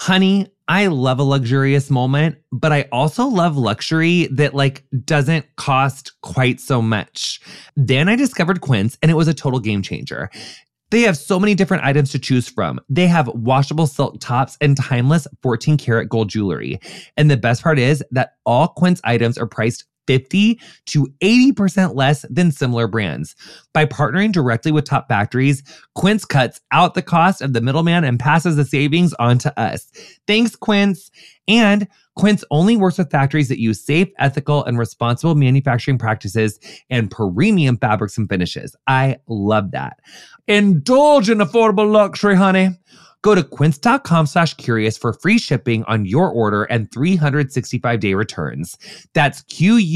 honey, I love a luxurious moment, but I also love luxury that like doesn't cost quite so much. Then I discovered Quince and it was a total game changer. They have so many different items to choose from. They have washable silk tops and timeless 14 karat gold jewelry. And the best part is that all Quince items are priced 50 to 80% less than similar brands. By partnering directly with top factories, Quince cuts out the cost of the middleman and passes the savings on to us. Thanks, Quince. And Quince only works with factories that use safe, ethical, and responsible manufacturing practices and premium fabrics and finishes. I love that. Indulge in affordable luxury, honey. Go to quince.com slash curious for free shipping on your order and 365 day returns. That's Q-U-I-N-C-E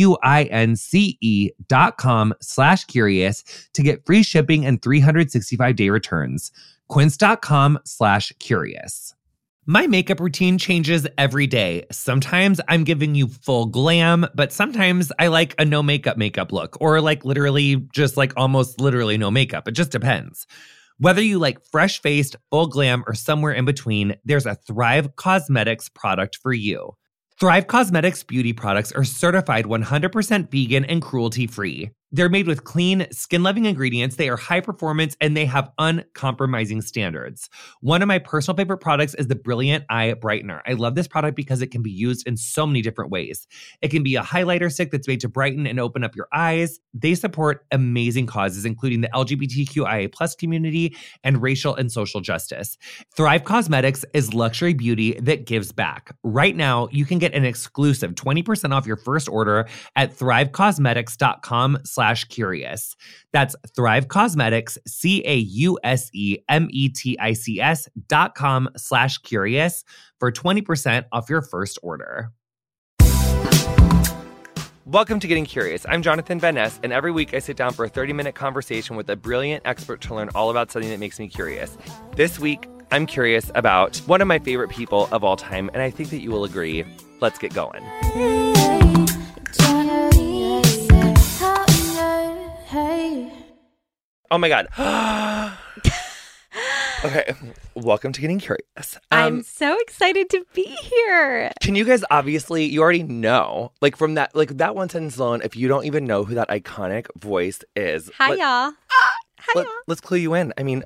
dot com slash curious to get free shipping and 365 day returns. Quince.com slash curious. My makeup routine changes every day. Sometimes I'm giving you full glam, but sometimes I like a no makeup makeup look or like literally just like almost literally no makeup. It just depends. Whether you like fresh faced, full glam, or somewhere in between, there's a Thrive Causemetics product for you. Thrive Causemetics beauty products are certified 100% vegan and cruelty free. They're made with clean, skin loving ingredients. They are high performance and they have uncompromising standards. One of my personal favorite products is the Brilliant Eye Brightener. I love this product because it can be used in so many different ways. It can be a highlighter stick that's made to brighten and open up your eyes. They support amazing causes, including the LGBTQIA plus community and racial and social justice. Thrive Causemetics is luxury beauty that gives back. Right now, you can get an exclusive 20% off your first order at thrivecausemetics.com slash slash curious. That's Thrive Causemetics, C A U S E M E T I C S dot com slash curious for 20% off your first order. Welcome to Getting Curious. I'm Jonathan Van Ness, and every week I sit down for a 30 minute conversation with a brilliant expert to learn all about something that makes me curious. This week, I'm curious about one of my favorite people of all time, and I think that you will agree. Let's get going. Oh my God. okay. Welcome to Getting Curious. I'm so excited to be here. Can you guys obviously, you already know, like from that, like that one sentence alone, if you don't even know who that iconic voice is. Hi, let- y'all. Hi, let, y'all. let's clue you in. I mean,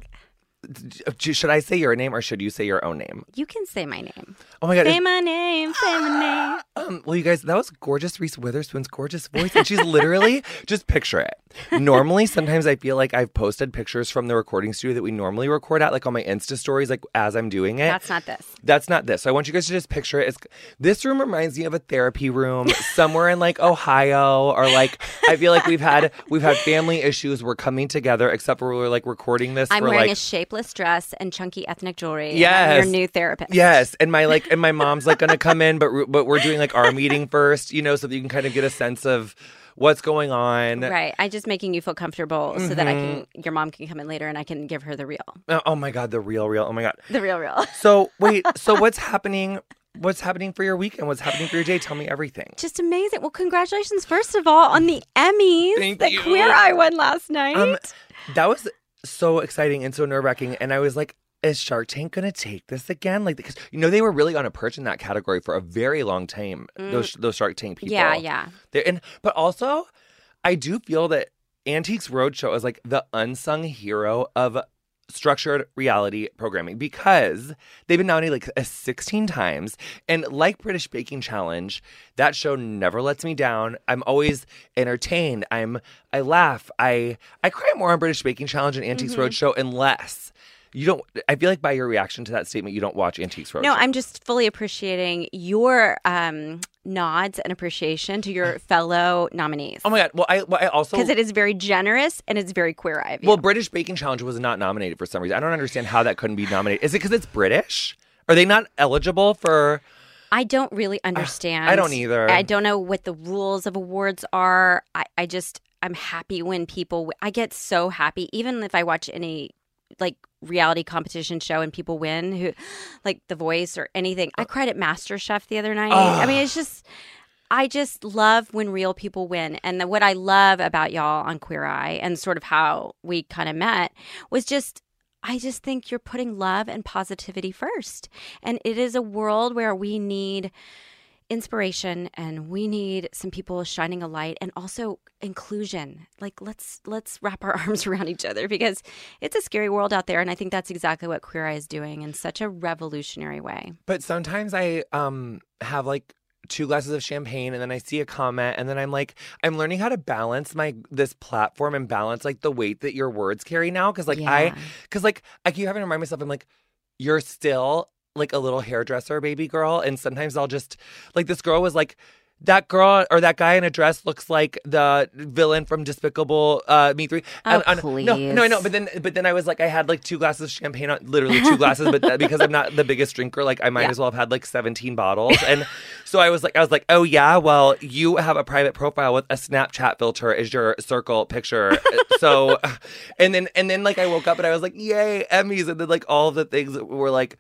should I say your name or should you say your own name? You can say my name. Oh my God. Say my name. Say my name. Um, well, you guys, that was gorgeous Reese Witherspoon's gorgeous voice. And she's literally, just picture it. Normally, sometimes I feel like I've posted pictures from the recording studio that we normally record at, like on my Insta stories, like as I'm doing it. That's not this. That's not this. So I want you guys to just picture it. It's, this room reminds me of a therapy room somewhere in like Ohio, or like I feel like we've had we've had family issues. We're coming together, except for we're like recording this. I'm wearing like a shapeless dress and chunky ethnic jewelry. Yes. your new therapist. Yes, and my like, and my mom's like gonna come in, but but we're doing like our meeting first, you know, so that you can kind of get a sense of what's going on. Right. I'm just making you feel comfortable so that I can, Mm-hmm. your mom can come in later and I can give her the real, Oh, oh my god, the real, real. Oh my god. the real, real. So wait, so what's happening? What's happening for your weekend? What's happening for your day? Tell me everything. Just amazing. Well, congratulations, first of all, on the Emmys Thank that you. Queer Eye won last night. Um, that was so exciting and so nerve wracking, and I was like. Is Shark Tank gonna take this again? Like, because you know they were really on a perch in that category for a very long time. Those those Shark Tank people. Mm. Yeah, yeah. They're, and but also, I do feel that Antiques Roadshow is like the unsung hero of structured reality programming because they've been nominated like uh, 16 times and like British Baking Challenge that show never lets me down I'm always entertained I'm I laugh I I cry more on British Baking Challenge and Antiques Mm-hmm. Roadshow unless you don't I feel like by your reaction to that statement you don't watch Antiques Roadshow No, I'm just fully appreciating your um, nods and appreciation to your fellow nominees. Oh my god well I well, I also Because it is very generous and it's very queer eye. Well, British Baking Challenge was not nominated for some reason. I don't understand how that couldn't be nominated. Is it because it's British? Are they not eligible for? I don't really understand. I don't either. I don't know what the rules of awards are. I, I just, I'm happy when people, I get so happy, even if I watch any like reality competition show and people win, who like The Voice or anything. I cried at master chef the other night. I mean, it's just, I just love when real people win. And the, what I love about y'all on Queer Eye and sort of how we kind of met was just I just think you're putting love and positivity first. And it is a world where we need inspiration and we need some people shining a light and also inclusion. Like let's let's wrap our arms around each other because it's a scary world out there and I think that's exactly what Queer Eye is doing in such a revolutionary way. But sometimes I um have like two glasses of champagne and then I see a comment and then I'm like I'm learning how to balance my this platform and balance like the weight that your words carry now because like I because like I keep having to remind myself I'm like you're still like a little hairdresser baby girl and sometimes I'll just like this girl was like that girl or that guy in a dress looks like the villain from Despicable uh, Me Three. Oh, And- and- No, no, I know. But then, but then I was like, I had like two glasses of champagne, on, literally two glasses. But that, because I'm not the biggest drinker, like I might Yeah. as well have had like 17 bottles. And so I was like, I was like, oh yeah, well you have a private profile with a Snapchat filter as your circle picture. so, and then and then like I woke up and I was like, yay, Emmys, and then like all the things were like.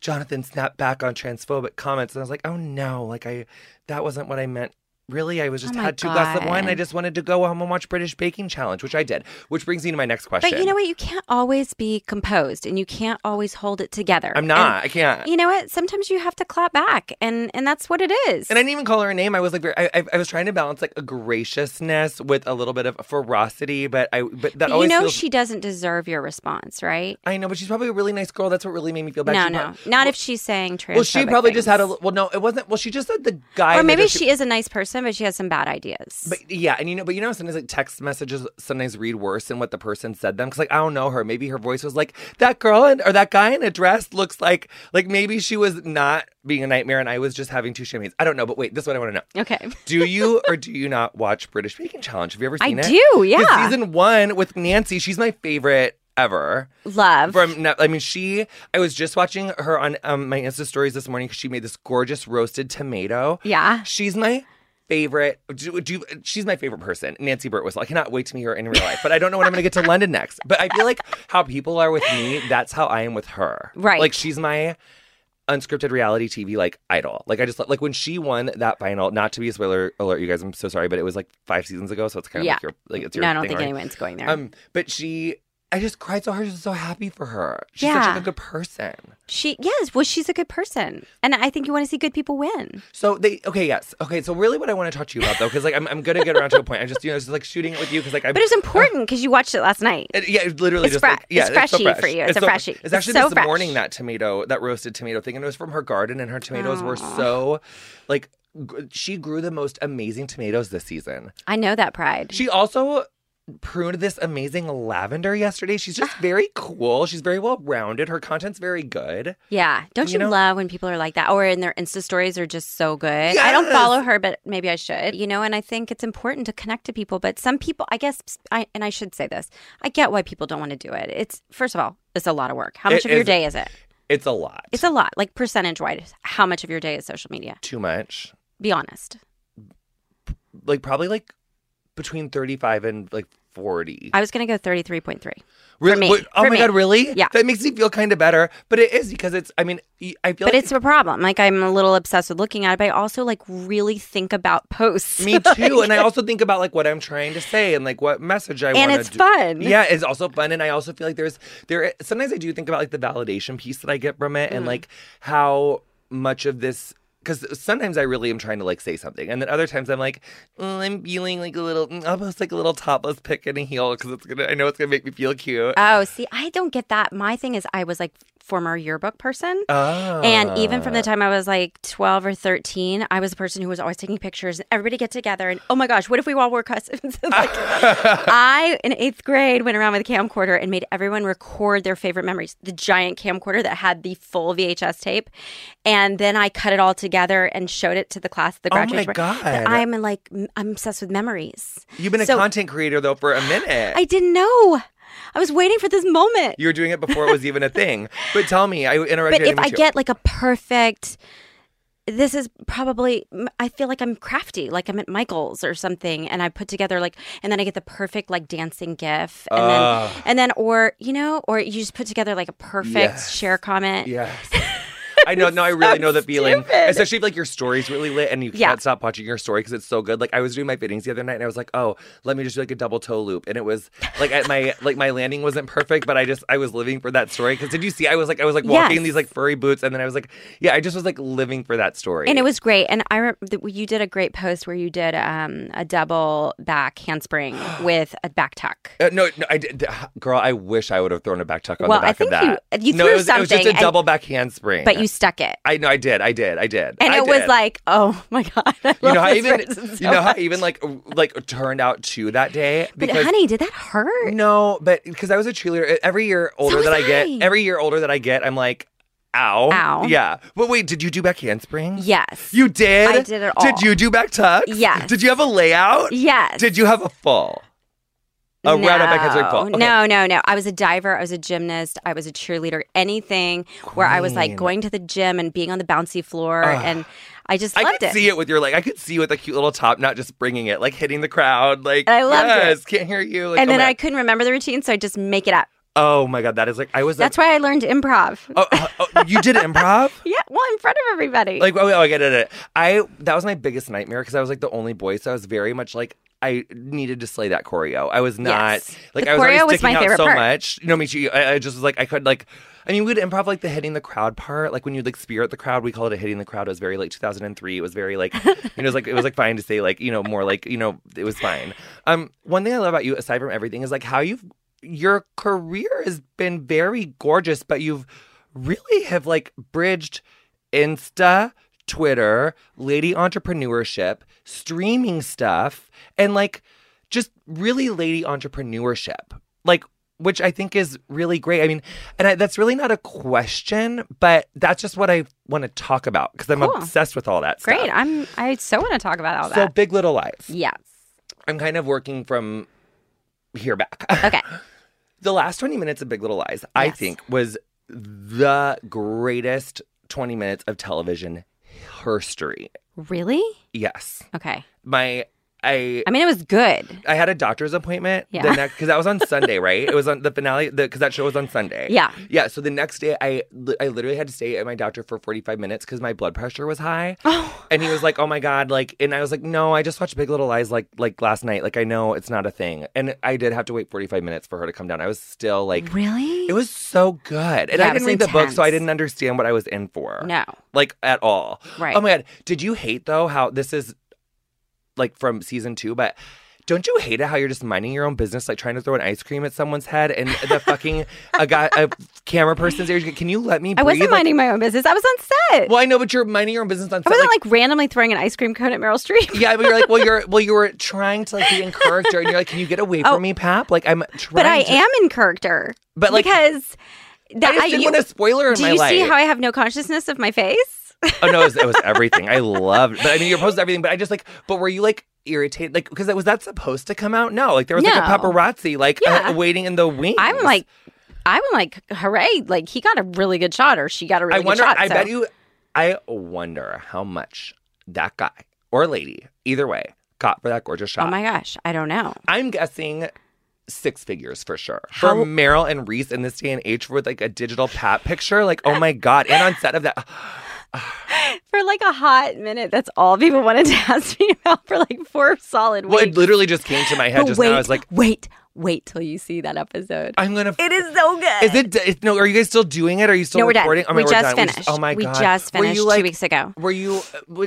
Jonathan snapped back on transphobic comments, and I was like, "Oh no! Like I, that wasn't what I meant. Really, I was oh just Oh had two glasses of wine. I just wanted to go home and watch British Baking Challenge, which I did. Which brings me to my next question. But you know what? You can't always be composed and you can't always hold it together. I'm not. I can't. You know what? Sometimes you have to clap back and and that's what it is. And I didn't even call her a name. I was like, very, I, I, I was trying to balance like a graciousness with a little bit of ferocity, but I, but that But you always know feels. she doesn't deserve your response, right? I know, but she's probably a really nice girl. That's what really made me feel bad. no, She no, prob- not if she's saying trans. Well, she probably just had a. Well, no, it wasn't. Well, she just said the guy. or maybe dress- she is a nice person, but she has some bad ideas. But yeah, and you know, but you know, sometimes like text messages sometimes read worse than what the person said them because like I don't know her. Maybe her voice was like that girl in, or that guy in a dress looks like like maybe she was not being a nightmare and I was just having two champagnes. I don't know, but wait, this is what I want to know. okay. Do you or do you not watch British Baking Challenge? Have you ever I seen it? do, 'Cause yeah. Season one with Nancy, she's my favorite ever. Love. From I mean, she. I was just watching her on um, my Insta stories this morning because she made this gorgeous roasted tomato. yeah. She's my favorite. Do, do, she's my favorite person, Nancy Birtwhistle. I cannot wait to meet her in real life, but I don't know when I'm going to get to London next. But I feel like how people are with me, that's how I am with her. Right. Like she's my unscripted reality TV like idol. Like I just like when she won that final. Not to be a spoiler alert, you guys. I'm so sorry, but it was like five seasons ago, so it's kind of Yeah. like your like it's your. No, I don't think anyone's going there. Um, but she. I just cried so hard. I was so happy for her. She's such Yeah. like a good person. she yes, well she's a good person. And I think you want to see good people win. So they okay, yes, okay. So really, what I want to talk to you about though, because like I'm, I'm gonna get around to a point. I just you know just like shooting it with you because like I'm. But it's important because you watched it last night. It, yeah, it's literally It's just fre- like yeah, it's so freshy fresh. for you. It's a so- freshie. It's It's actually so this fresh. morning that tomato, that roasted tomato thing, and it was from her garden, and her tomatoes were so like she grew the most amazing tomatoes this season. I know that pride. She also pruned this amazing lavender yesterday. She's just very cool. She's very well rounded. Her content's very good. Yeah. Don't You you, know? love when people are like that? Or in their Insta stories are just so good. I don't follow her, but maybe I should. You know, and I think it's important to connect to people. But some people, I guess, I, and I should say this, I get why people don't want to do it. It's, first of all, it's a lot of work. How much It of your day is it? It's a lot. It's a lot, like percentage wise. How much of your day is social media? too much. Be honest. Like probably like between 35 and like 40. I was gonna go thirty three point three. Really? me. Wait, oh For my me. god, really? Yeah. That makes me feel kind of better. But it is because it's. I mean, I feel But like it's a problem. Like I'm a little obsessed with looking at it, but I also like really think about posts. me too. and I also think about like what I'm trying to say and like what message I want to and to it's do. fun. Yeah, it's also fun, and I also feel like there's there. Sometimes I do think about like the validation piece that I get from it, Mm. and like how much of this. Because sometimes I really am trying to like say something, and then other times I'm like, "Oh, I'm feeling like a little, mm, almost like a little topless pick in a heel because it's gonna. I know it's gonna make me feel cute. Oh, see, I don't get that. My thing is, I was like former yearbook person. Oh. And even from the ah. time I was like 12 or 13, I was a person who was always taking pictures and everybody get together and oh my gosh, what if we all wore costumes? like, I, in eighth grade, went around with a camcorder and made everyone record their favorite memories. The giant camcorder that had the full VHS tape. And then I cut it all together and showed it to the class at the Oh my graduation. God. I'm like, I'm obsessed with memories. You've been a content creator though for a minute. I didn't know. I was waiting for this moment. you were doing it before it was even a thing. But tell me, I interrupted. But if I get like a perfect, this is probably, I feel like I'm crafty, like I'm at Michael's or something, and I put together like, and then I get the perfect like dancing gif, and Ugh. then, ah. and then, or you know, or you just put together like a perfect Yes. share comment. Yes. I know. No, I really know the feeling. stupid. Especially if like your story's really lit and you Yeah. can't stop watching your story because it's so good. Like I was doing my fittings the other night and I was like, oh, let me just do like a double toe loop, and it was like at my like my landing wasn't perfect, but I just I was living for that story. Because did you see? I was like I was like walking in these like furry boots, and then I was like, yeah, I just was like living for that story. And it was great. And I re- th- you did a great post where you did um, a double back handspring with a back tuck. Uh, no, no, I did, girl. I wish I would have thrown a back tuck on Well, the I back think of that. you- you no, threw it was, It was just something a and- double back handspring. But you stuck it. I know, I did, I did, I did, And I it was like, oh my God. I you know how this even so you know how even like like turned out to that day But honey, did that hurt? no, but because I was a cheerleader every year older was that I get, every year older that I get, I'm like, ow, Ow. yeah. But wait, did you do back handspring? Yes. You did. I did it all. Did you do back tucks? Yes. Did you have a layout? Yes. Did you have a full? Oh, a no, round up back handspring full. Okay. No, no, no. I was a diver. I was a gymnast. I was a cheerleader. Anything where I was like going to the gym and being on the bouncy floor, Ugh. and I just I could it. see it with your like. I could see you with a cute little top, not just bringing it, like hitting the crowd, like And I loved it. yes, can't hear you. Like, and oh then I couldn't remember the routine, so I just make it up. oh my god, that is like I was. That's like, why I learned improv. oh, oh, oh, you did improv. Yeah, well, in front of everybody. Like, oh, oh. I get it. I that was my biggest nightmare because I was like the only boy, so I was very much like I needed to slay that choreo. I was not Yes. like The I was already was sticking out so part. much. You know, me too. I, I just was like I could like. I mean, we'd improv like the hitting the crowd part, like when you'd like spirit the crowd. We call it a hitting the crowd. It was very like 2003. It was very like, you know, it was like it was like fine to say like you know more like you know it was fine. Um, one thing I love about you, aside from everything, is like how you've your career has been very gorgeous, but you've really have like bridged Insta, Twitter, lady entrepreneurship, streaming stuff, and like just really lady entrepreneurship. Like which I think is really great. I mean, and I, that's really not a question, but that's just what I want to talk about because I'm Cool. obsessed with all that Great. stuff. I'm. I so want to talk about all so that. So Big Little Lies. yes. I'm kind of working from here back. Okay. the last 20 minutes of Big Little Lies, I think, was the greatest 20 minutes of television history. Really? Yes. Okay. My I I mean, it was good. I had a doctor's appointment Yeah. the next because that was on Sunday, right? It was on the finale because that show was on Sunday. Yeah. yeah. So the next day, I I literally had to stay at my doctor for forty five minutes because my blood pressure was high. Oh. And he was like, "Oh my god!" Like, and I was like, "No, I just watched Big Little Lies like like last night. Like, I know it's not a thing." And I did have to wait forty five minutes for her to come down. I was still like, Really? it was so good, and Yeah, I didn't read the book, so I didn't understand what I was in for. No. like at all. Right. Oh my god! Did you hate though how this is like from season two, but. Don't you hate it how you're just minding your own business, like trying to throw an ice cream at someone's head, and the fucking a guy, a camera person's there? Can you let me? I wasn't Like- minding my own business. I was on set. Well, I know, but you're minding your own business on set. I wasn't like, like, randomly throwing an ice cream cone at Meryl Streep. yeah, but you're like, well, you're well, you were trying to like be in character, and you're like, can you get away from Oh. me, Pap? Like I'm trying. but I to- am in character. But, like, because that I just didn't you- want a spoiler in do my you see how I have no consciousness of my face? Oh no, it was, it was everything. I loved, but I mean, you're opposed to everything. But I just like, but were you like irritated? Like, because was that supposed to come out? No, like there was like a No. paparazzi like Yeah. uh, waiting in the wings. I'm like, I'm like, hooray! Like he got a really good shot, or she got a really I wonder. good shot. I so- bet you. I wonder how much that guy or lady, either way, got for that gorgeous shot. Oh my gosh, I don't know. I'm guessing six figures for sure. How- For Meryl and Reese in this day and age with like a digital pat picture, like oh my god! And on set of that, For like a hot minute, that's all people wanted to ask me about for like four solid weeks. well, it literally just came to my head But just wait, now. I was like, wait, wait till you see that episode. I'm gonna. it is so good. Is it? it- No, are you guys still doing it? Are you still no, we're done. recording? Oh we we're just done. finished. just- oh my we god, we just Were finished you, two weeks ago. Were you? uh,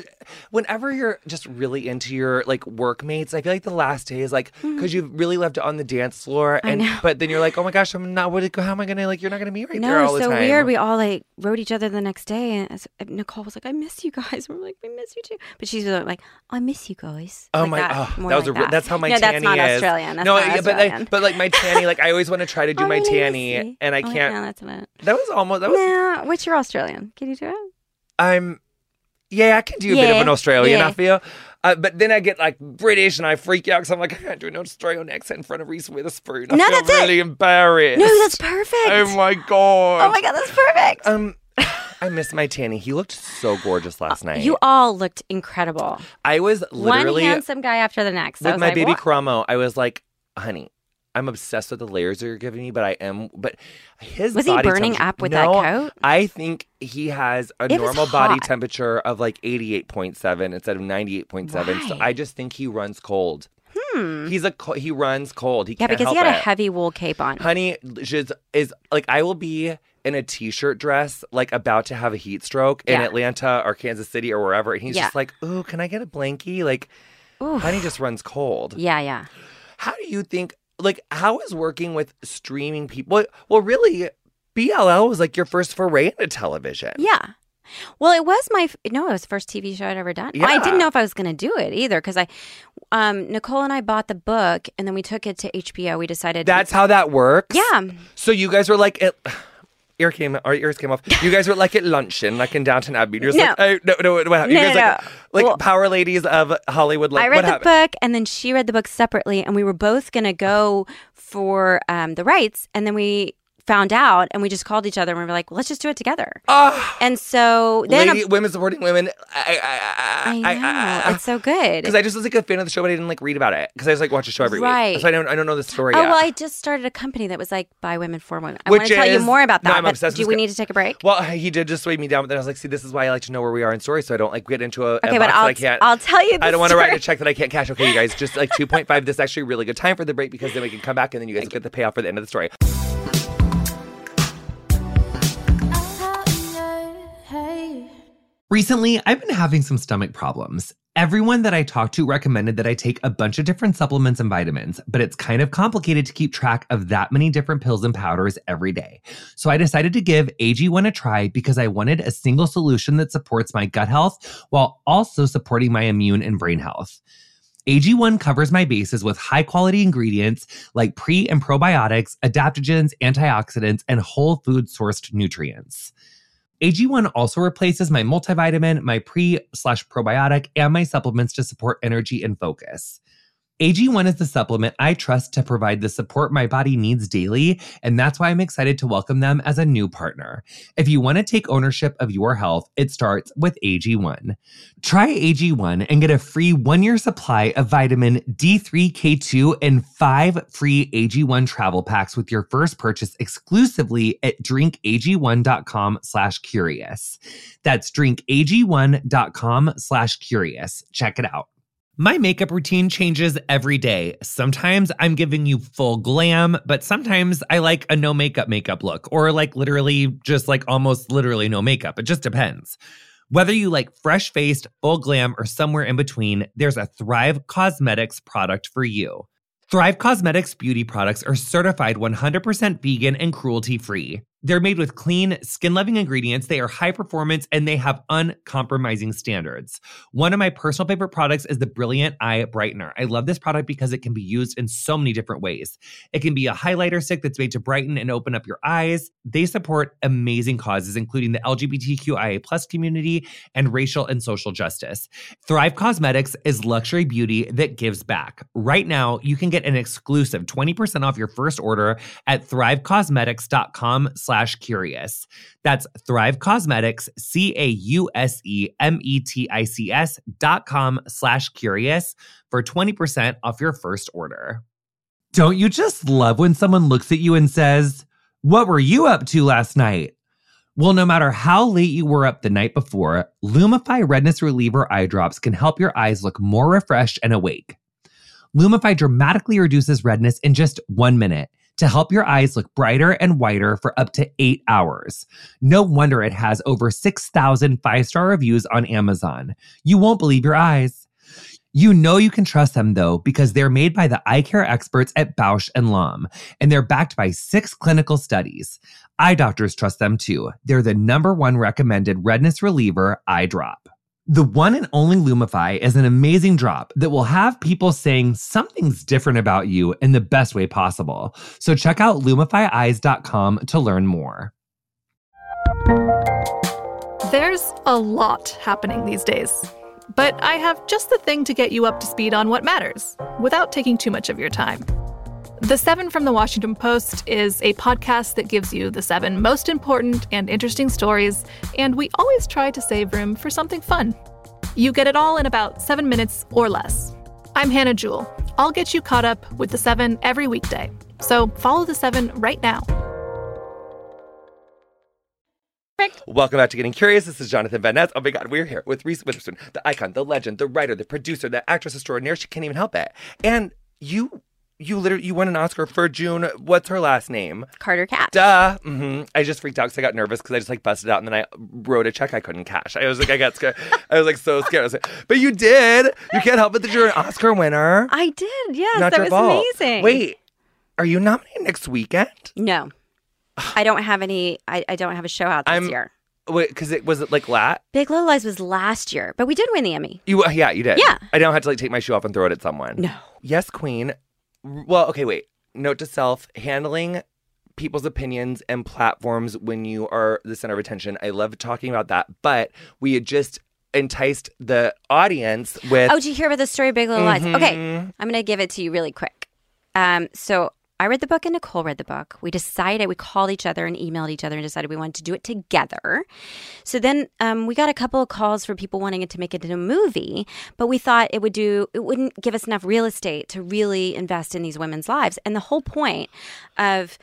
Whenever you're just really into your like workmates, I feel like the last day is like because you've really left it on the dance floor. I and know. but then you're like, oh my gosh, I'm not. What? It go how am I gonna like? You're not gonna be right no, there all it's the so weird. We all like wrote each other the next day, and as- Nicole was like, "I miss you guys." We're like, "We miss you too," but she's like, "I miss you guys." Oh Like my! that, oh, that was like a, that. that's how my no, tanny that's not is. Australian. That's no, not yeah, but Australian. Like, but like my tanny, like I always want to try to do Oh, my tanny, and I Oh, can't. Yeah, that's not. That was almost. That was. Nah, what's your Australian? Can you do it? I'm. Yeah, I can do a bit of an Australian. yeah. I feel. Uh, but then I get like British and I freak out because I'm like I can't do an Australian accent in front of Reese Witherspoon. I No, feel that's it. really embarrassed. No, that's perfect. Oh my god. Oh my god, that's perfect. Um, I miss my Tanny. He looked so gorgeous last night. Uh, you all looked incredible. I was literally One handsome guy after the next. With my like, baby "What?" I was like, honey. I'm obsessed with the layers that you're giving me, but I am. But his Was he burning up with No, that coat? I think he has a It normal body temperature of like 88.7 instead of 98.7. So I just think he runs cold. Hmm. He's a he runs cold. He Yeah, because he had a heavy wool cape on. Honey is is like I will be in a t-shirt dress, like about to have a heat stroke in Yeah. Atlanta or Kansas City or wherever, and he's Yeah. just like, "Ooh, can I get a blankie?" Like, Oof. honey just runs cold. Yeah, yeah. How do you think? Like, how is working with streaming people? Well, well, really, BLL was like your first foray into television. Yeah. Well, it was my no, it was the first TV show I'd ever done. Yeah. I didn't know if I was going to do it either because I, um, Nicole and I bought the book and then we took it to HBO. We decided That's how that works. yeah, So you guys were like, it, ear came, our ears came off. You guys were like at luncheon, like in Downton Abbey. You're just No. like, oh, no, no, what happened? You guys no, like, no. like Well- power ladies of Hollywood. Like, I read what the happened? book and then she read the book separately, and we were both going to go for um, the rights, and then we found out, and we just called each other and we were like, well, let's just do it together. Ah, And so then lady, women supporting women. I, I I, know it's so good. Because I just was like a fan of the show, but I didn't like read about it because I was like watch the show every Right. week. So I don't, I don't know the story Oh yet. well, I just started a company that was like by women for women. I Which want to tell you more about No, that. I'm obsessed do we need to take a break? well, he did just weigh me down, but then I was like, see, this is why I like to know where we are in story, so I don't like get into a, a okay, but I'll I can't. I'll tell you. I don't want to write a check that I can't cash. Okay, you guys, just like 2.5. This is actually a really good time for the break because then we can come back and then you guys get the payoff for the end of the story. Recently, I've been having some stomach problems. Everyone that I talked to recommended that I take a bunch of different supplements and vitamins, but it's kind of complicated to keep track of that many different pills and powders every day. So I decided to give AG1 a try because I wanted a single solution that supports my gut health while also supporting my immune and brain health. AG1 covers my bases with high quality ingredients like pre and probiotics, adaptogens, antioxidants, and whole food sourced nutrients. AG1 also replaces my multivitamin, my pre slash probiotic, and my supplements to support energy and focus. AG1 is the supplement I trust to provide the support my body needs daily, and that's why I'm excited to welcome them as a new partner. If you want to take ownership of your health, it starts with AG1. Try AG1 and get a free one year supply of vitamin D3K2 and five free AG1 travel packs with your first purchase exclusively at drinkag1.com slash curious. That's drinkag1.com slash curious. Check it out. My makeup routine changes every day. Sometimes I'm giving you full glam, but sometimes I like a no makeup makeup look or like literally just like almost literally no makeup. It just depends. Whether you like fresh faced, full glam, or somewhere in between, there's a Thrive Causemetics product for you. Thrive Causemetics beauty products are certified 100% vegan and cruelty free. They're made with clean, skin loving ingredients. They are high performance and they have uncompromising standards. One of my personal favorite products is the Brilliant Eye Brightener. I love this product because it can be used in so many different ways. It can be a highlighter stick that's made to brighten and open up your eyes. They support amazing causes, including the LGBTQIA plus community and racial and social justice. Thrive Causemetics is luxury beauty that gives back. Right now, you can get an exclusive 20% off your first order at thrivecausemetics.com curious. That's Thrive Causemetics, C-A-U-S-E-M-E-T-I-C-S dot com slash curious for 20% off your first order. Don't you just love when someone looks at you and says, What were you up to last night? Well, no matter how late you were up the night before, Lumify Redness Reliever eye drops can help your eyes look more refreshed and awake. Lumify dramatically reduces redness in just one minute to help your eyes look brighter and whiter for up to eight hours. No wonder it has over 6,000 five star reviews on Amazon. You won't believe your eyes. You know you can trust them though because they're made by the eye care experts at Bausch and Lomb and they're backed by 6 clinical studies. Eye doctors trust them too. They're the number 1 recommended redness reliever eye drop. The one and only Lumify is an amazing drop that will have people saying something's different about you in the best way possible. So check out lumifyeyes.com to learn more. There's a lot happening these days. But I have just the thing to get you up to speed on what matters without taking too much of your time. The Seven from the Washington Post is a podcast that gives you the seven most important and interesting stories, and we always try to save room for something fun. You get it all in about seven minutes or less. I'm Hannah Jewell. I'll get you caught up with the seven every weekday. So follow the seven right now. Welcome back to Getting Curious. This is Jonathan Van Ness. Oh my God, we're here with Reese Witherspoon, the icon, the legend, the writer, the producer, the actress extraordinaire. She can't even help it. And you, you literally, you won an Oscar for June. What's her last name? Carter Cash. Duh. hmm I just freaked out because I got nervous because I just like busted out and then I wrote a check I couldn't cash. I was like, I got scared. I was like so scared. I was like, but you did. You can't help it that you're an Oscar winner. I did. Yes, Not that was fault. amazing. Wait, are you nominated next weekend? No. I don't have any I, I don't have a show out this I'm- year. Wait, because it was it like lat. Big Little Lies was last year, but we did win the Emmy. You yeah, you did. Yeah. I don't have to like take my shoe off and throw it at someone. No. Yes, Queen. Well, okay, wait. Note to self: handling people's opinions and platforms when you are the center of attention. I love talking about that, but we had just enticed the audience with. Oh, did you hear about the story of Big Little Lies? Okay, Mhm. I'm going to give it to you really quick. Um, so I read the book and Nicole read the book. We decided, we called each other and emailed each other and decided we wanted to do it together. So then um, we got a couple of calls for people wanting it to make it into a movie, but we thought it would do, it wouldn't give us enough real estate to really invest in these women's lives. And the whole point of,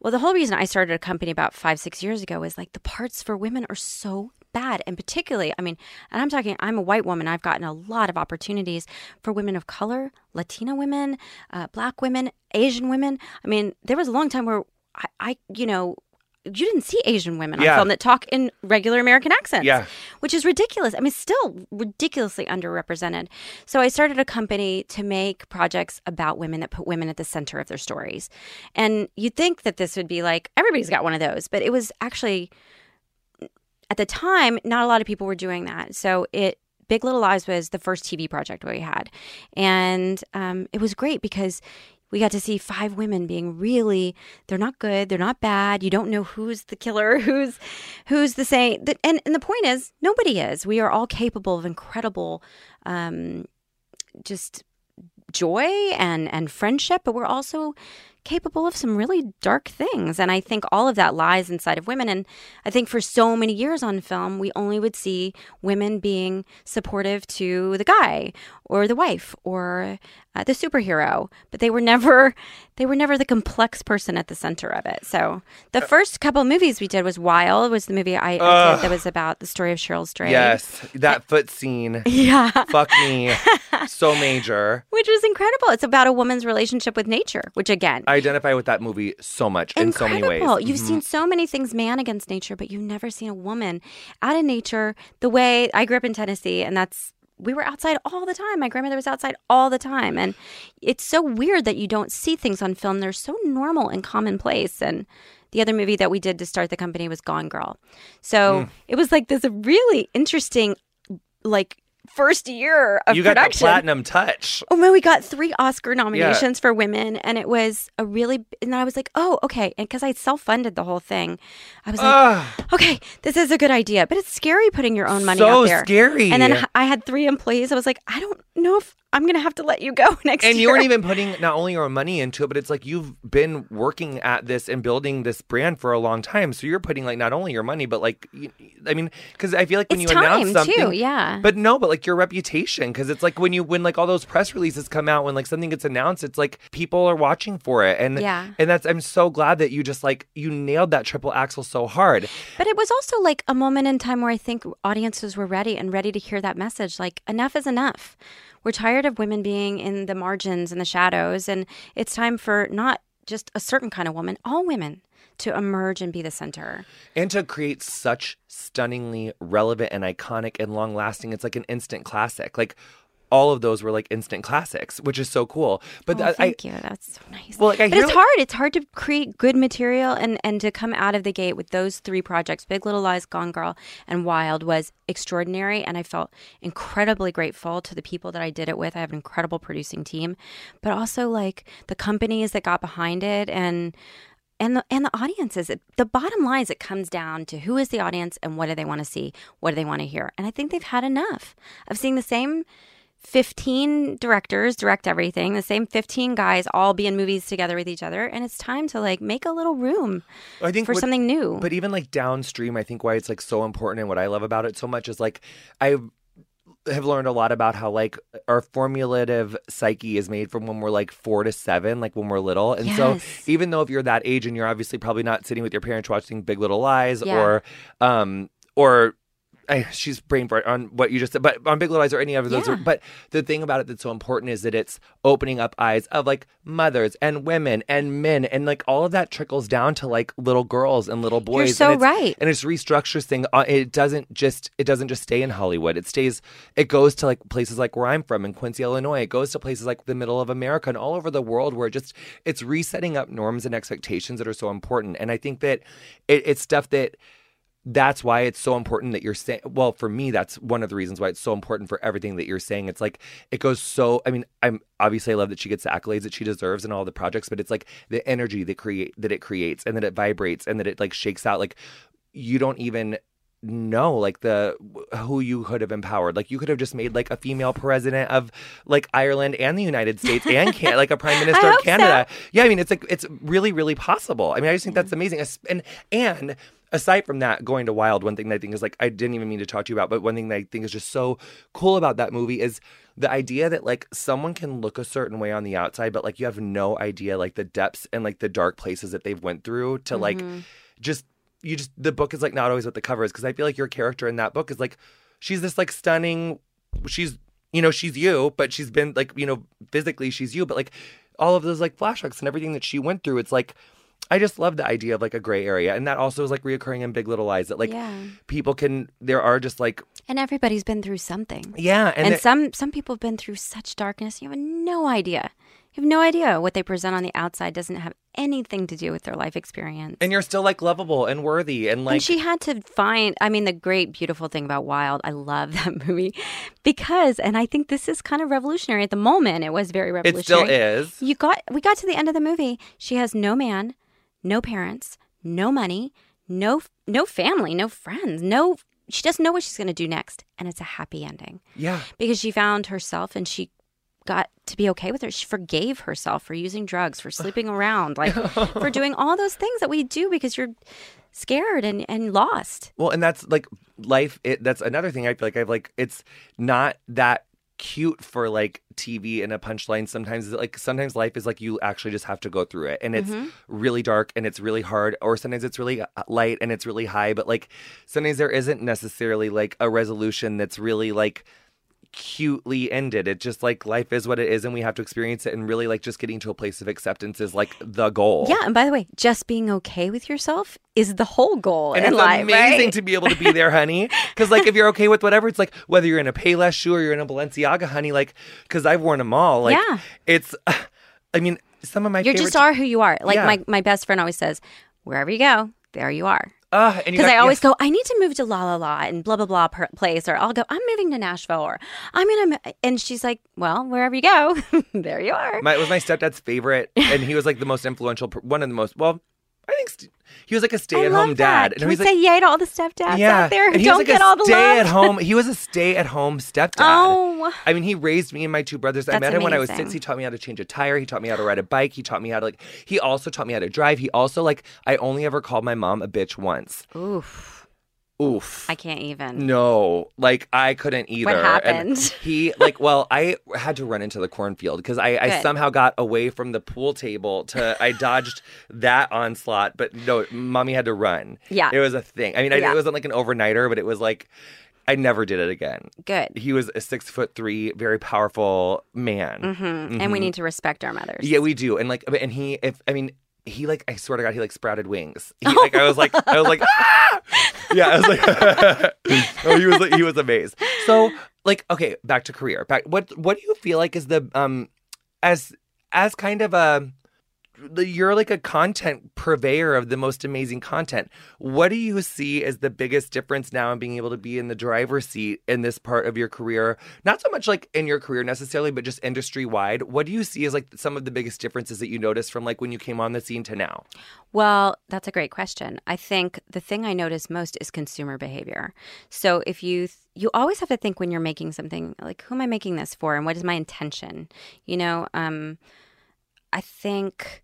well, the whole reason I started a company about five, six years ago is like the parts for women are so bad. And particularly, I mean, and I'm talking, I'm a white woman. I've gotten a lot of opportunities for women of color, Latina women, uh, black women, Asian women. I mean, there was a long time where I, I you know, you didn't see Asian women Yeah. on film that talk in regular American accents Yeah. which is ridiculous. I mean, still ridiculously underrepresented. So I started a company to make projects about women that put women at the center of their stories. And you'd think that this would be like everybody's got one of those, but it was actually at the time not a lot of people were doing that. So it Big Little Lies was the first TV project we had, and um, it was great because we got to see five women being really they're not good they're not bad. You don't know who's the killer who's who's the same th- and, and the point is nobody is. We are all capable of incredible um, just joy and and friendship but we're also capable of some really dark things and i think all of that lies inside of women and i think for so many years on film we only would see women being supportive to the guy or the wife or uh, the superhero but they were never they were never the complex person at the center of it so the first couple of movies we did was wild was the movie i, I did that was about the story of cheryl strayed Yes, that foot scene. yeah Fuck me. So major. which was incredible it's about a woman's relationship with nature which again I identify with that movie so much in so many ways. Incredible. You've Mhm. seen so many things man against nature, but you've never seen a woman out of nature the way I grew up in Tennessee, and that's we were outside all the time. My grandmother was outside all the time, and it's so weird that you don't see things on film. They're so normal and commonplace. And the other movie that we did to start the company was Gone Girl. So Mm. it was like this really interesting, like first year of production. you got the platinum touch. Oh man, we got three Oscar nominations for women, and it was a really. And I was like, oh, okay. And because I self funded the whole thing, I was like, Ugh. okay, this is a good idea, but it's scary putting your own money So out there. scary. And then I had three employees. I was like, I don't know if I'm going to have to let you go next and year. you weren't even putting not only your money into it, but it's like you've been working at this and building this brand for a long time. So you're putting like not only your money, but like, I mean, because I feel like when It's you announce time, too, something, yeah. But no, but like your reputation, because it's like when you when like all those press releases come out, when like something gets announced, it's like people are watching for it, and Yeah. and that's I'm so glad that you just like you nailed that triple axle so hard. But it was also like a moment in time where I think audiences were ready and ready to hear that message. Like, enough is enough. We're tired of women being in the margins and the shadows. And it's time for not just a certain kind of woman, all women to emerge and be the center. and to create such stunningly relevant and iconic and long lasting it's like an instant classic like all of those were like instant classics which is so cool but Oh, I, thank you. That's so nice. Well, like, I but it's like- hard. It's hard to create good material and, and to come out of the gate with those three projects Big Little Lies, Gone Girl, and Wild was extraordinary. And I felt incredibly grateful to the people that I did it with. I have an incredible producing team, but also like the companies that got behind it and. And the, and the audiences, the bottom line is it comes down to who is the audience and what do they want to see? What do they want to hear? And I think they've had enough of seeing the same 15 directors direct everything, the same 15 guys all be in movies together with each other. And it's time to like make a little room I think for what- something new. but even like downstream i think why it's like so important and what i love about it so much is like i have learned a lot about how like our formulative psyche is made from when we're like four to seven, like when we're little. And so even though if you're that age and you're obviously probably not sitting with your parents watching Big Little Lies Yeah. or um or I, she's brain fart on what you just said, but on Big Little Lies or any of those. Yeah. But the thing about it that's so important is that it's opening up eyes of like mothers and women and men, and like all of that trickles down to like little girls and little boys. so and it's, right. and it's restructures thing. Uh, it doesn't just it doesn't just stay in Hollywood. It stays. It goes to like places like where I'm from in Quincy, Illinois. It goes to places like the middle of America and all over the world where it just it's resetting up norms and expectations that are so important. And I think that it, it's stuff that that's why it's so important that you're saying well for me that's one of the reasons why it's so important for everything that you're saying. It's like it goes so i mean i'm obviously i love that she gets the accolades that she deserves in all the projects but it's like the energy that create that it creates and that it vibrates and that it like shakes out. Like you don't even know like the who you could have empowered. Like you could have just made like a female president of like ireland and the united states and can like a prime minister of hope so. canada yeah i mean it's like it's really really possible. I mean i just think that's mm. amazing. And and aside from that going to wild one thing that i think is like i didn't even mean to talk to you about but one thing that i think is just so cool about that movie is the idea that like someone can look a certain way on the outside but like you have no idea like the depths and like the dark places that they've went through to like mm-hmm. just you just the book is like not always what the cover is because i feel like your character in that book is like she's this like stunning she's you know she's you but she's been like you know physically she's you but like all of those like flashbacks and everything that she went through it's like i just love the idea of like a gray area and that also is like reoccurring in big little lies that like Yeah. people can there are just like and everybody's been through something. yeah and, And, some some people have been through such darkness. You have no idea. You have no idea what they present on the outside doesn't have anything to do with their life experience. and you're still like lovable and worthy and like and she had to find i mean the great beautiful thing about wild i love that movie because and i think this is kind of revolutionary at the moment it was very revolutionary. it still is you got we got to the end of the movie she has no man no parents no money no no family no friends no she doesn't know what she's going to do next and it's a happy ending yeah because she found herself and she got to be okay with her. She forgave herself for using drugs, for sleeping around, like for doing all those things that we do because you're scared and, and lost. Well, and that's like life. It, that's another thing I feel like I've like. It's not that cute for like TV and a punchline. Sometimes like sometimes life is like you actually just have to go through it, and it's really dark and it's really hard, or sometimes it's really uh, light and it's really high. But like sometimes there isn't necessarily like a resolution that's really like cutely ended. It's just like life is what it is, and we have to experience it. And really, like just getting to a place of acceptance is like the goal. Yeah, and by the way, just being okay with yourself is the whole goal And in it's life, amazing right? to be able to be there, honey. Because like if you're okay with whatever, it's like whether you're in a Payless shoe or you're in a Balenciaga, honey. Like because I've worn them all. Like Yeah. it's. I mean, some of my you just are who you are. Like Yeah. my, my best friend always says, wherever you go, there you are. Uh, and Because got- I always yes. go, I need to move to La La La and blah blah blah per- place, or I'll go, I'm moving to Nashville, or I'm gonna, m-" and she's like, well, wherever you go, there you are. My, it was my stepdad's favorite, and he was like the most influential, one of the most. Well, I think st- he was like a stay-at-home dad. that. And Can he we was say like, yay to all the stepdads out there who and he don't was like get a all the love? stay-at-home. He was a stay-at-home stepdad. Oh, I mean, he raised me and my two brothers. That's I met him when I was six. He taught me how to change a tire. He taught me how to ride a bike. He taught me how to like. He also taught me how to drive. He also like. I only ever called my mom a bitch once. oof! Oof. I can't even. no, like I couldn't either. What And happened? he like, well, I had to run into the cornfield because I, I somehow got away from the pool table to. I dodged that onslaught, but no, mommy had to run. Yeah. it was a thing. I mean, I, Yeah. it wasn't like an overnighter, but it was like. I never did it again. Good. He was a six foot three, very powerful man. hmm And we need to respect our mothers. Yeah, we do. And like, and he, if I mean, he like, I swear to God, he like sprouted wings. He, like, I was like, I was like, ah! yeah, I was like, oh, he was like, he was amazed. So, like, okay, back to career. Back, what, what do you feel like is the um, as as kind of a you're like a content purveyor of the most amazing content. What do you see as the biggest difference now in being able to be in the driver's seat in this part of your career? Not so much like in your career necessarily, but just industry wide. What do you see as like some of the biggest differences that you noticed from like when you came on the scene to now? Well, that's a great question. I think the thing I notice most is consumer behavior. So if you th- you always have to think when you're making something like who am I making this for and what is my intention? You know, um I think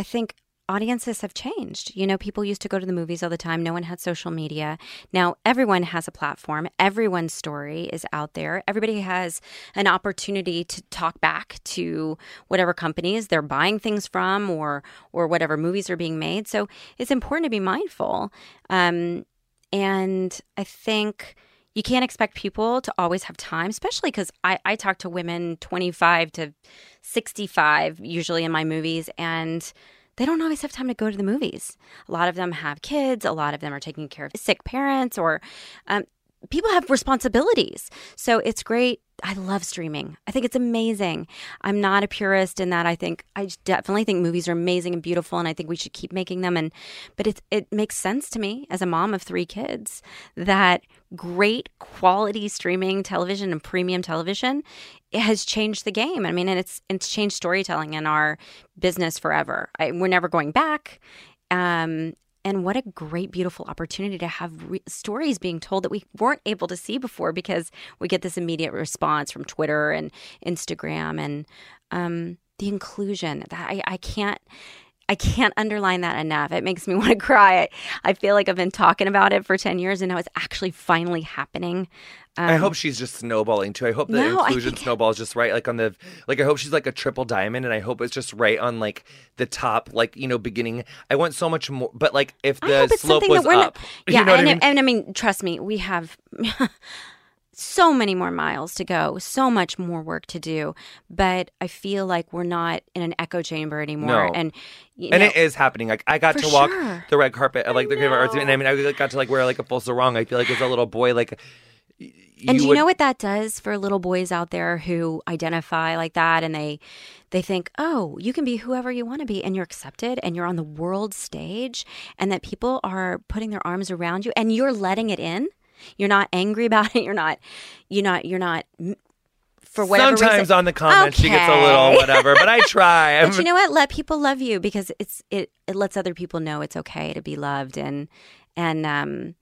I think audiences have changed. You know, people used to go to the movies all the time. No one had social media. Now everyone has a platform. Everyone's story is out there. Everybody has an opportunity to talk back to whatever companies they're buying things from or or whatever movies are being made. So it's important to be mindful. Um, and I think you can't expect people to always have time, especially because I, I talk to women 25 to 65 usually in my movies, and they don't always have time to go to the movies. A lot of them have kids, a lot of them are taking care of sick parents, or um, people have responsibilities. So it's great. I love streaming. I think it's amazing. I'm not a purist in that. I think I definitely think movies are amazing and beautiful, and I think we should keep making them. And but it it makes sense to me as a mom of three kids that great quality streaming television and premium television has changed the game. I mean, and it's it's changed storytelling in our business forever. I, we're never going back. Um, and what a great, beautiful opportunity to have re- stories being told that we weren't able to see before because we get this immediate response from Twitter and Instagram and um, the inclusion. That I, I can't. I can't underline that enough. It makes me want to cry. I, I feel like I've been talking about it for 10 years and now it's actually finally happening. I Um, hope she's just snowballing too. I hope the No, inclusion think- snowballs just right, like on the like. I hope she's like a triple diamond, and I hope it's just right on like the top, like you know, beginning. I want so much more, but like if I the slope was up, not. Yeah, you know and, I mean? and I mean, trust me, we have so many more miles to go, so much more work to do. But I feel like we're not in an echo chamber anymore. No. And and know, it is happening. Like I got to walk sure. the red carpet at like the Creative Arts, and I mean, I got to like wear like a full sarong. I feel like as a little boy, like. y- and do you would- know what that does for little boys out there who identify like that and they they think oh you can be whoever you want to be and you're accepted and you're on the world stage and that people are putting their arms around you and you're letting it in you're not angry about it. You're not you're not you're not for whatever Sometimes reason on the comments she gets a little whatever, but I try. but you know what? Let people love you because it's it it lets other people know it's okay to be loved and and um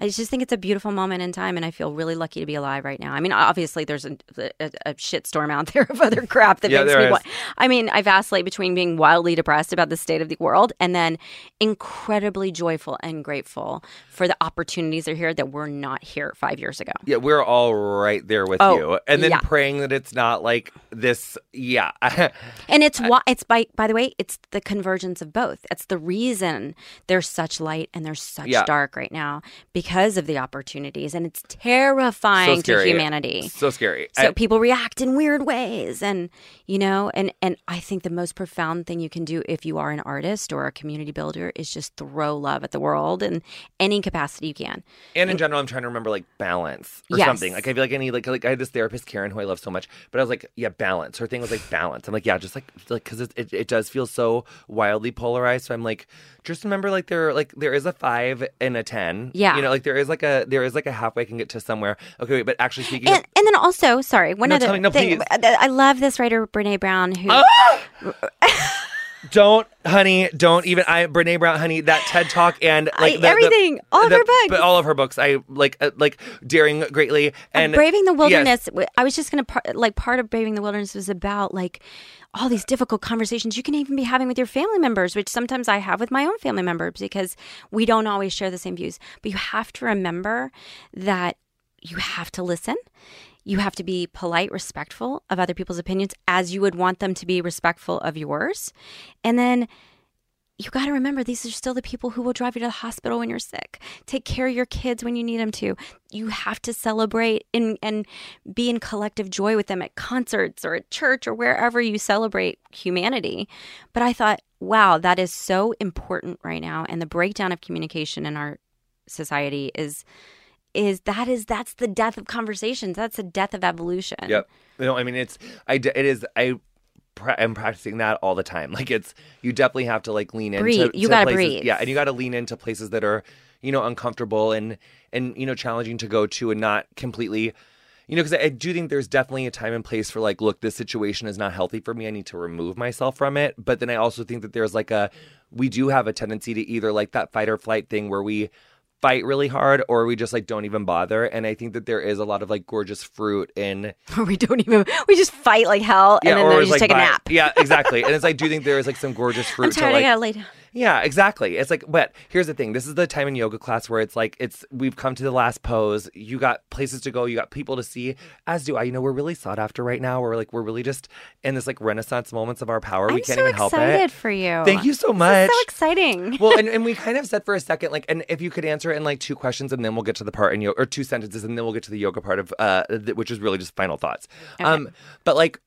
I just think it's a beautiful moment in time, and I feel really lucky to be alive right now. I mean, obviously, there's a, a, a shitstorm out there of other crap that Yeah, makes me. Wa- I mean, I vacillate between being wildly depressed about the state of the world and then incredibly joyful and grateful for the opportunities that are here that were not here five years ago. yeah, we're all right there with Oh, you, and then yeah. praying that it's not like this. Yeah, And it's why it's by by the way, it's the convergence of both. It's the reason there's such light and there's such Yeah. dark right now because of the opportunities, and it's terrifying so to humanity. So scary. So I- people react in weird ways, and you know, and and I think the most profound thing you can do if you are an artist or a community builder is just throw love at the world in any capacity you can. And in general, I'm trying to remember like balance or Yes. something. Like I feel like I need like like I had this therapist Karen who I love so much, but I was like, yeah, balance. Her thing was like balance. I'm like, yeah, just like like because it, it it does feel so wildly polarized. So I'm like, just remember like there like there is a five and a ten. Yeah. you know, like there is like a there is like a halfway I can get to somewhere. Okay, wait, but actually speaking, And, of, and then also, sorry, one No, other me- no, thing. please. I I love this writer Brene Brown who Ah! don't, honey, don't even. I Brene Brown, honey, that TED Talk and like I- the- the- everything, all of the- her books. but all of her books. I like uh, like daring greatly and braving the yes. wilderness w- i was just gonna par- like part of braving the wilderness was about like all these difficult conversations you can even be having with your family members which sometimes i have with my own family members because we don't always share the same views but you have to remember that you have to listen you have to be polite respectful of other people's opinions as you would want them to be respectful of yours. And then you got to remember these are still the people who will drive you to the hospital when you're sick. Take care of your kids when you need them to. You have to celebrate in, and be in collective joy with them at concerts or at church or wherever you celebrate humanity. But i thought wow that is so important right now. And the breakdown of communication in our society is is that is that's the death of conversations that's the death of evolution Yep. No, I mean it's I it is I am practicing that all the time. Like it's you definitely have to like lean into Breathe. You to gotta places- breathe. Yeah, and you got to lean into places that are you know uncomfortable and and you know challenging to go to and not completely. You know, because I, I do think there's definitely a time and place for like, look, this situation is not healthy for me. I need to remove myself from it. But then I also think that there's like a, we do have a tendency to either like that fight or flight thing where we fight really hard or we just like don't even bother. And I think that there is a lot of like gorgeous fruit in or we don't even we just fight like hell and then or we just like take a nap Yeah, exactly. and it's like, do you think there is like some gorgeous fruit i'm to tired like? i gotta lay down Yeah, exactly. It's like, but here's the thing. This is the time in yoga class where it's like, it's we've come to the last pose. You got places to go. You got people to see. As do I. You know, we're really sought after right now. We're like, we're really just in this like renaissance moments of our power. we I'm can't so even help it. I'm so excited for you. Thank you so much. so exciting. well, and, and we kind of said for a second, like, and if you could answer it in like two questions, and then we'll get to the part in yoga, or two sentences, and then we'll get to the yoga part of, uh, th- which is really just final thoughts. Um, but like,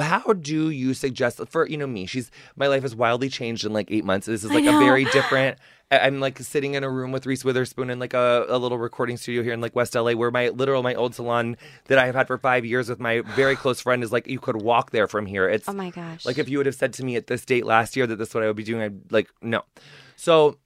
how do you suggest for you know me? She's my life has wildly changed in like eight months. This is like a very different. I'm like sitting in a room with Reese Witherspoon in like a, a little recording studio here in like West LA, where my literal my old salon that I have had for five years with my very close friend is like you could walk there from here. It's oh my gosh. like if you would have said to me at this date last year that this is what I would be doing, I'd like no. So.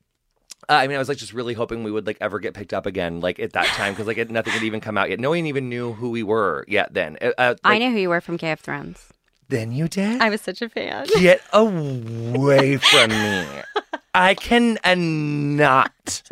Uh, I mean, I was like just really hoping we would like ever get picked up again, like at that time, because like it, nothing had even come out yet. No one even knew who we were yet. Then, uh, uh, I knew who you were from Gay of Thrones. Then you did. I was such a fan. Get away from me. I can and not.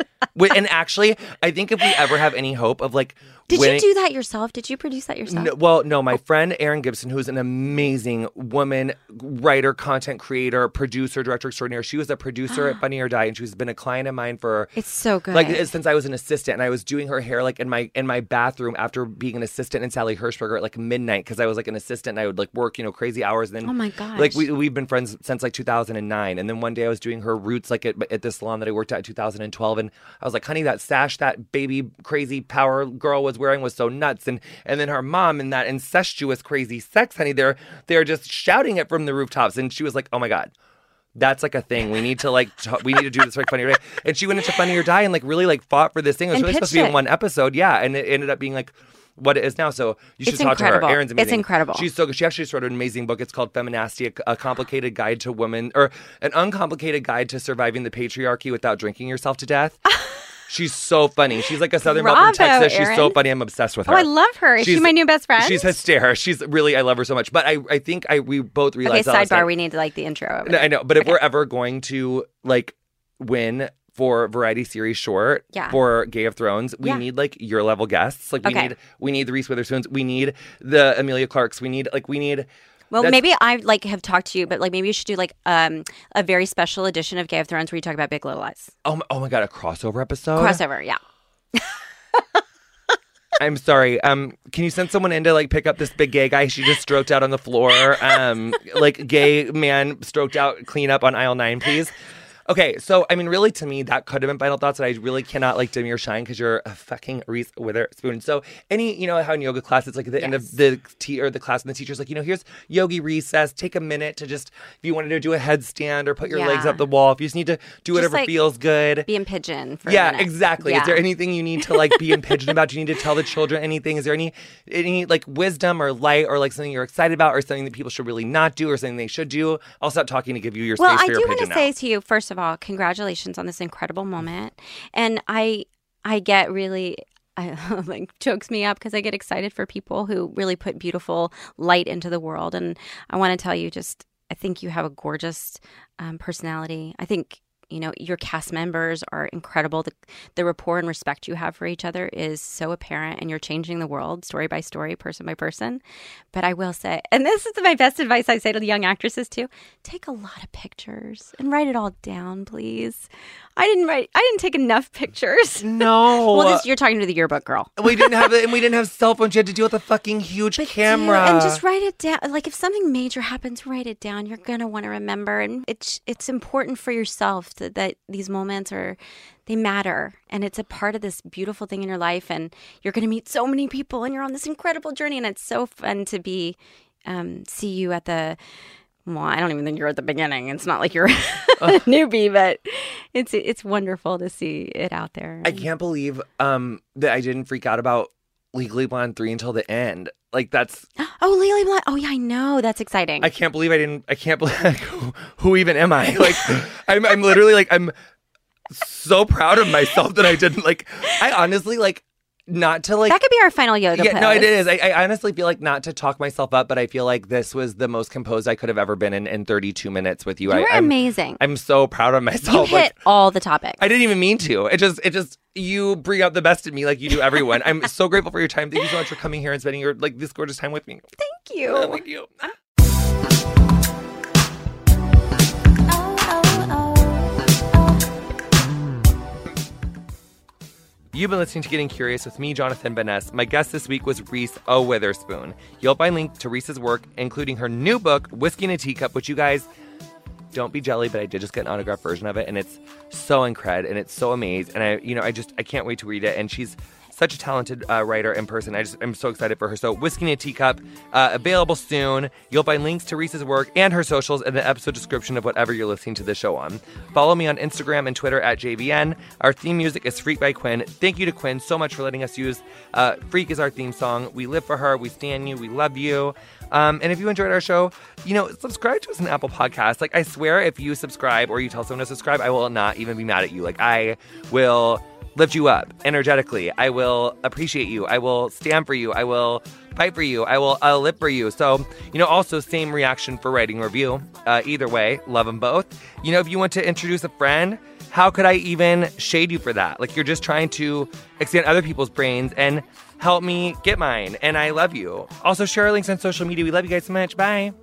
And actually, I think if we ever have any hope of like Did winning, you do that yourself? Did you produce that yourself? No, well, no, my friend Erin Gibson, who's an amazing woman, writer, content creator, producer, director extraordinaire. She was a producer at Funny or Die, and she's been a client of mine for It's so good. like eh, since I was an assistant, and I was doing her hair like in my in my bathroom after being an assistant in Sally Hershberger at like midnight because I was like an assistant, and I would like work you know crazy hours. And then Oh my gosh. like we we've been friends since like 2009, and then one day I was doing her roots like at at this salon that I worked at in 2012, and I was like, honey, that sash that baby crazy power girl was wearing was so nuts, and and then her mom and that incestuous crazy sex, honey, they're they're just shouting it from the rooftops, and she was like, oh my god that's like a thing. We need to like t- we need to do this for like Funny or Die. And she went into Funny or Die and like really like fought for this thing. It was And really supposed to be in one episode, yeah, and it ended up being like what it is now. So you should It's talk to incredible. her. Erin's It's incredible. She's so good. She actually just wrote an amazing book. It's called Feminasty, a, a complicated guide to women or an uncomplicated guide to surviving the patriarchy without drinking yourself to death. She's so funny. She's like a Southern belle from Bravo, Texas. She's so funny. I'm obsessed with oh, her. oh, I love her. Is she She's- my new best friend? She's hysterical. She's really, I love her so much. But I, I think I we both okay, realized. that last sidebar. We need to like the intro. No. I know, but if we're ever going to like win for variety series short Yeah. for Gay of Thrones, we Yeah. need like your level guests. Like we Okay. need we need the Reese Witherspoons, we need the Emilia Clarkes, we need like we need Well, maybe I like have talked to you, but like maybe you should do like um a very special edition of Gay of Thrones where you talk about Big Little Lies oh my, oh my god, a crossover episode. crossover. Yeah. I'm sorry. Um, can you send someone in to like pick up this big gay guy? She just stroked out on the floor. Um, like gay man stroked out, clean up on aisle nine, please. Okay, so I mean, really, to me, that could have been final thoughts, and I really cannot like dim your shine because you're a fucking Reese Witherspoon. So, any, you know, how in yoga class it's like at the end of the te- or the class, and the teacher's like, you know, here's yogi recess. Take a minute to just, if you wanted to do a headstand or put your legs up the wall, if you just need to do whatever like, feels good. Be in pigeon. For Yeah, exactly. Yeah. Is there anything you need to like be in pigeon about? Do you need to tell the children anything? Is there any any like wisdom or light or like something you're excited about or something that people should really not do or something they should do? I'll stop talking to give you your well, space I for do want to say to you, first of all, congratulations on this incredible moment, and I I get really. I, like chokes me up because I get excited for people who really put beautiful light into the world, and I want to tell you just I think you have a gorgeous um, personality. I think you know your cast members are incredible the, the rapport and respect you have for each other is so apparent and you're changing the world story by story person by person but i will say and this is my best advice i say to the young actresses too take a lot of pictures and write it all down please i didn't write i didn't take enough pictures No. well this, you're talking to the yearbook girl we didn't have it, and we didn't have cell phones. You had to deal with a fucking huge But camera. and just write it down. Like if something major happens, write it down. You're gonna want to remember, and it's it's important for yourself to, that these moments are they matter, and it's a part of this beautiful thing in your life. And you're gonna meet so many people, and you're on this incredible journey, and it's so fun to be um, see you at the. Well, I don't even think you're at the beginning. It's not like you're a newbie, but it's it's wonderful to see it out there. I can't believe um that I didn't freak out about Legally Blonde three until the end. Like that's Oh, Legally Blonde. Oh yeah, I know. That's exciting. I can't believe I didn't. I can't believe like, who, who even am I? Like I'm I'm literally like I'm so proud of myself that I didn't like. I honestly like not to like that could be our final yoga. yeah, no, it pose. is. I, I honestly feel like not to talk myself up, but I feel like this was the most composed I could have ever been in in 32 minutes with you. You I, were I'm, amazing. I'm so proud of myself. you hit like, all the topics. I didn't even mean to. It just, it just, you bring out the best in me, like you do everyone. I'm so grateful for your time. Thank you so much for coming here and spending your like this gorgeous time with me. Thank you. Oh, thank you. Ah. You've been listening to Getting Curious with me, Jonathan Van Ness. My guest this week was Reese O. Witherspoon. You'll find links to Reese's work, including her new book, Whiskey in a Teacup, which you guys don't be jelly, but I did just get an autographed version of it, and it's so incred and it's so amazing. And I, you know, I just I can't wait to read it. And she's such a talented uh, writer in person. I just I'm so excited for her. So Whiskey in a Teacup, uh, available soon. You'll find links to Reese's work and her socials in the episode description of whatever you're listening to the show on. Follow me on Instagram and Twitter at JVN. Our theme music is Freak by Quiñ. Thank you to Quiñ so much for letting us use uh, Freak as our theme song. We live for her. We stand you. We love you. Um, and if you enjoyed our show, you know, subscribe to us on Apple Podcasts. Like, I swear, if you subscribe or you tell someone to subscribe, I will not even be mad at you. Like, I will lift you up energetically. I will appreciate you. I will stand for you. I will fight for you. I will I'll live for you. So, you know, also same reaction for writing review. Uh, either way, love them both. You know, if you want to introduce a friend, how could I even shade you for that? Like, you're just trying to expand other people's brains and help me get mine. And I love you. Also, share our links on social media. We love you guys so much. Bye.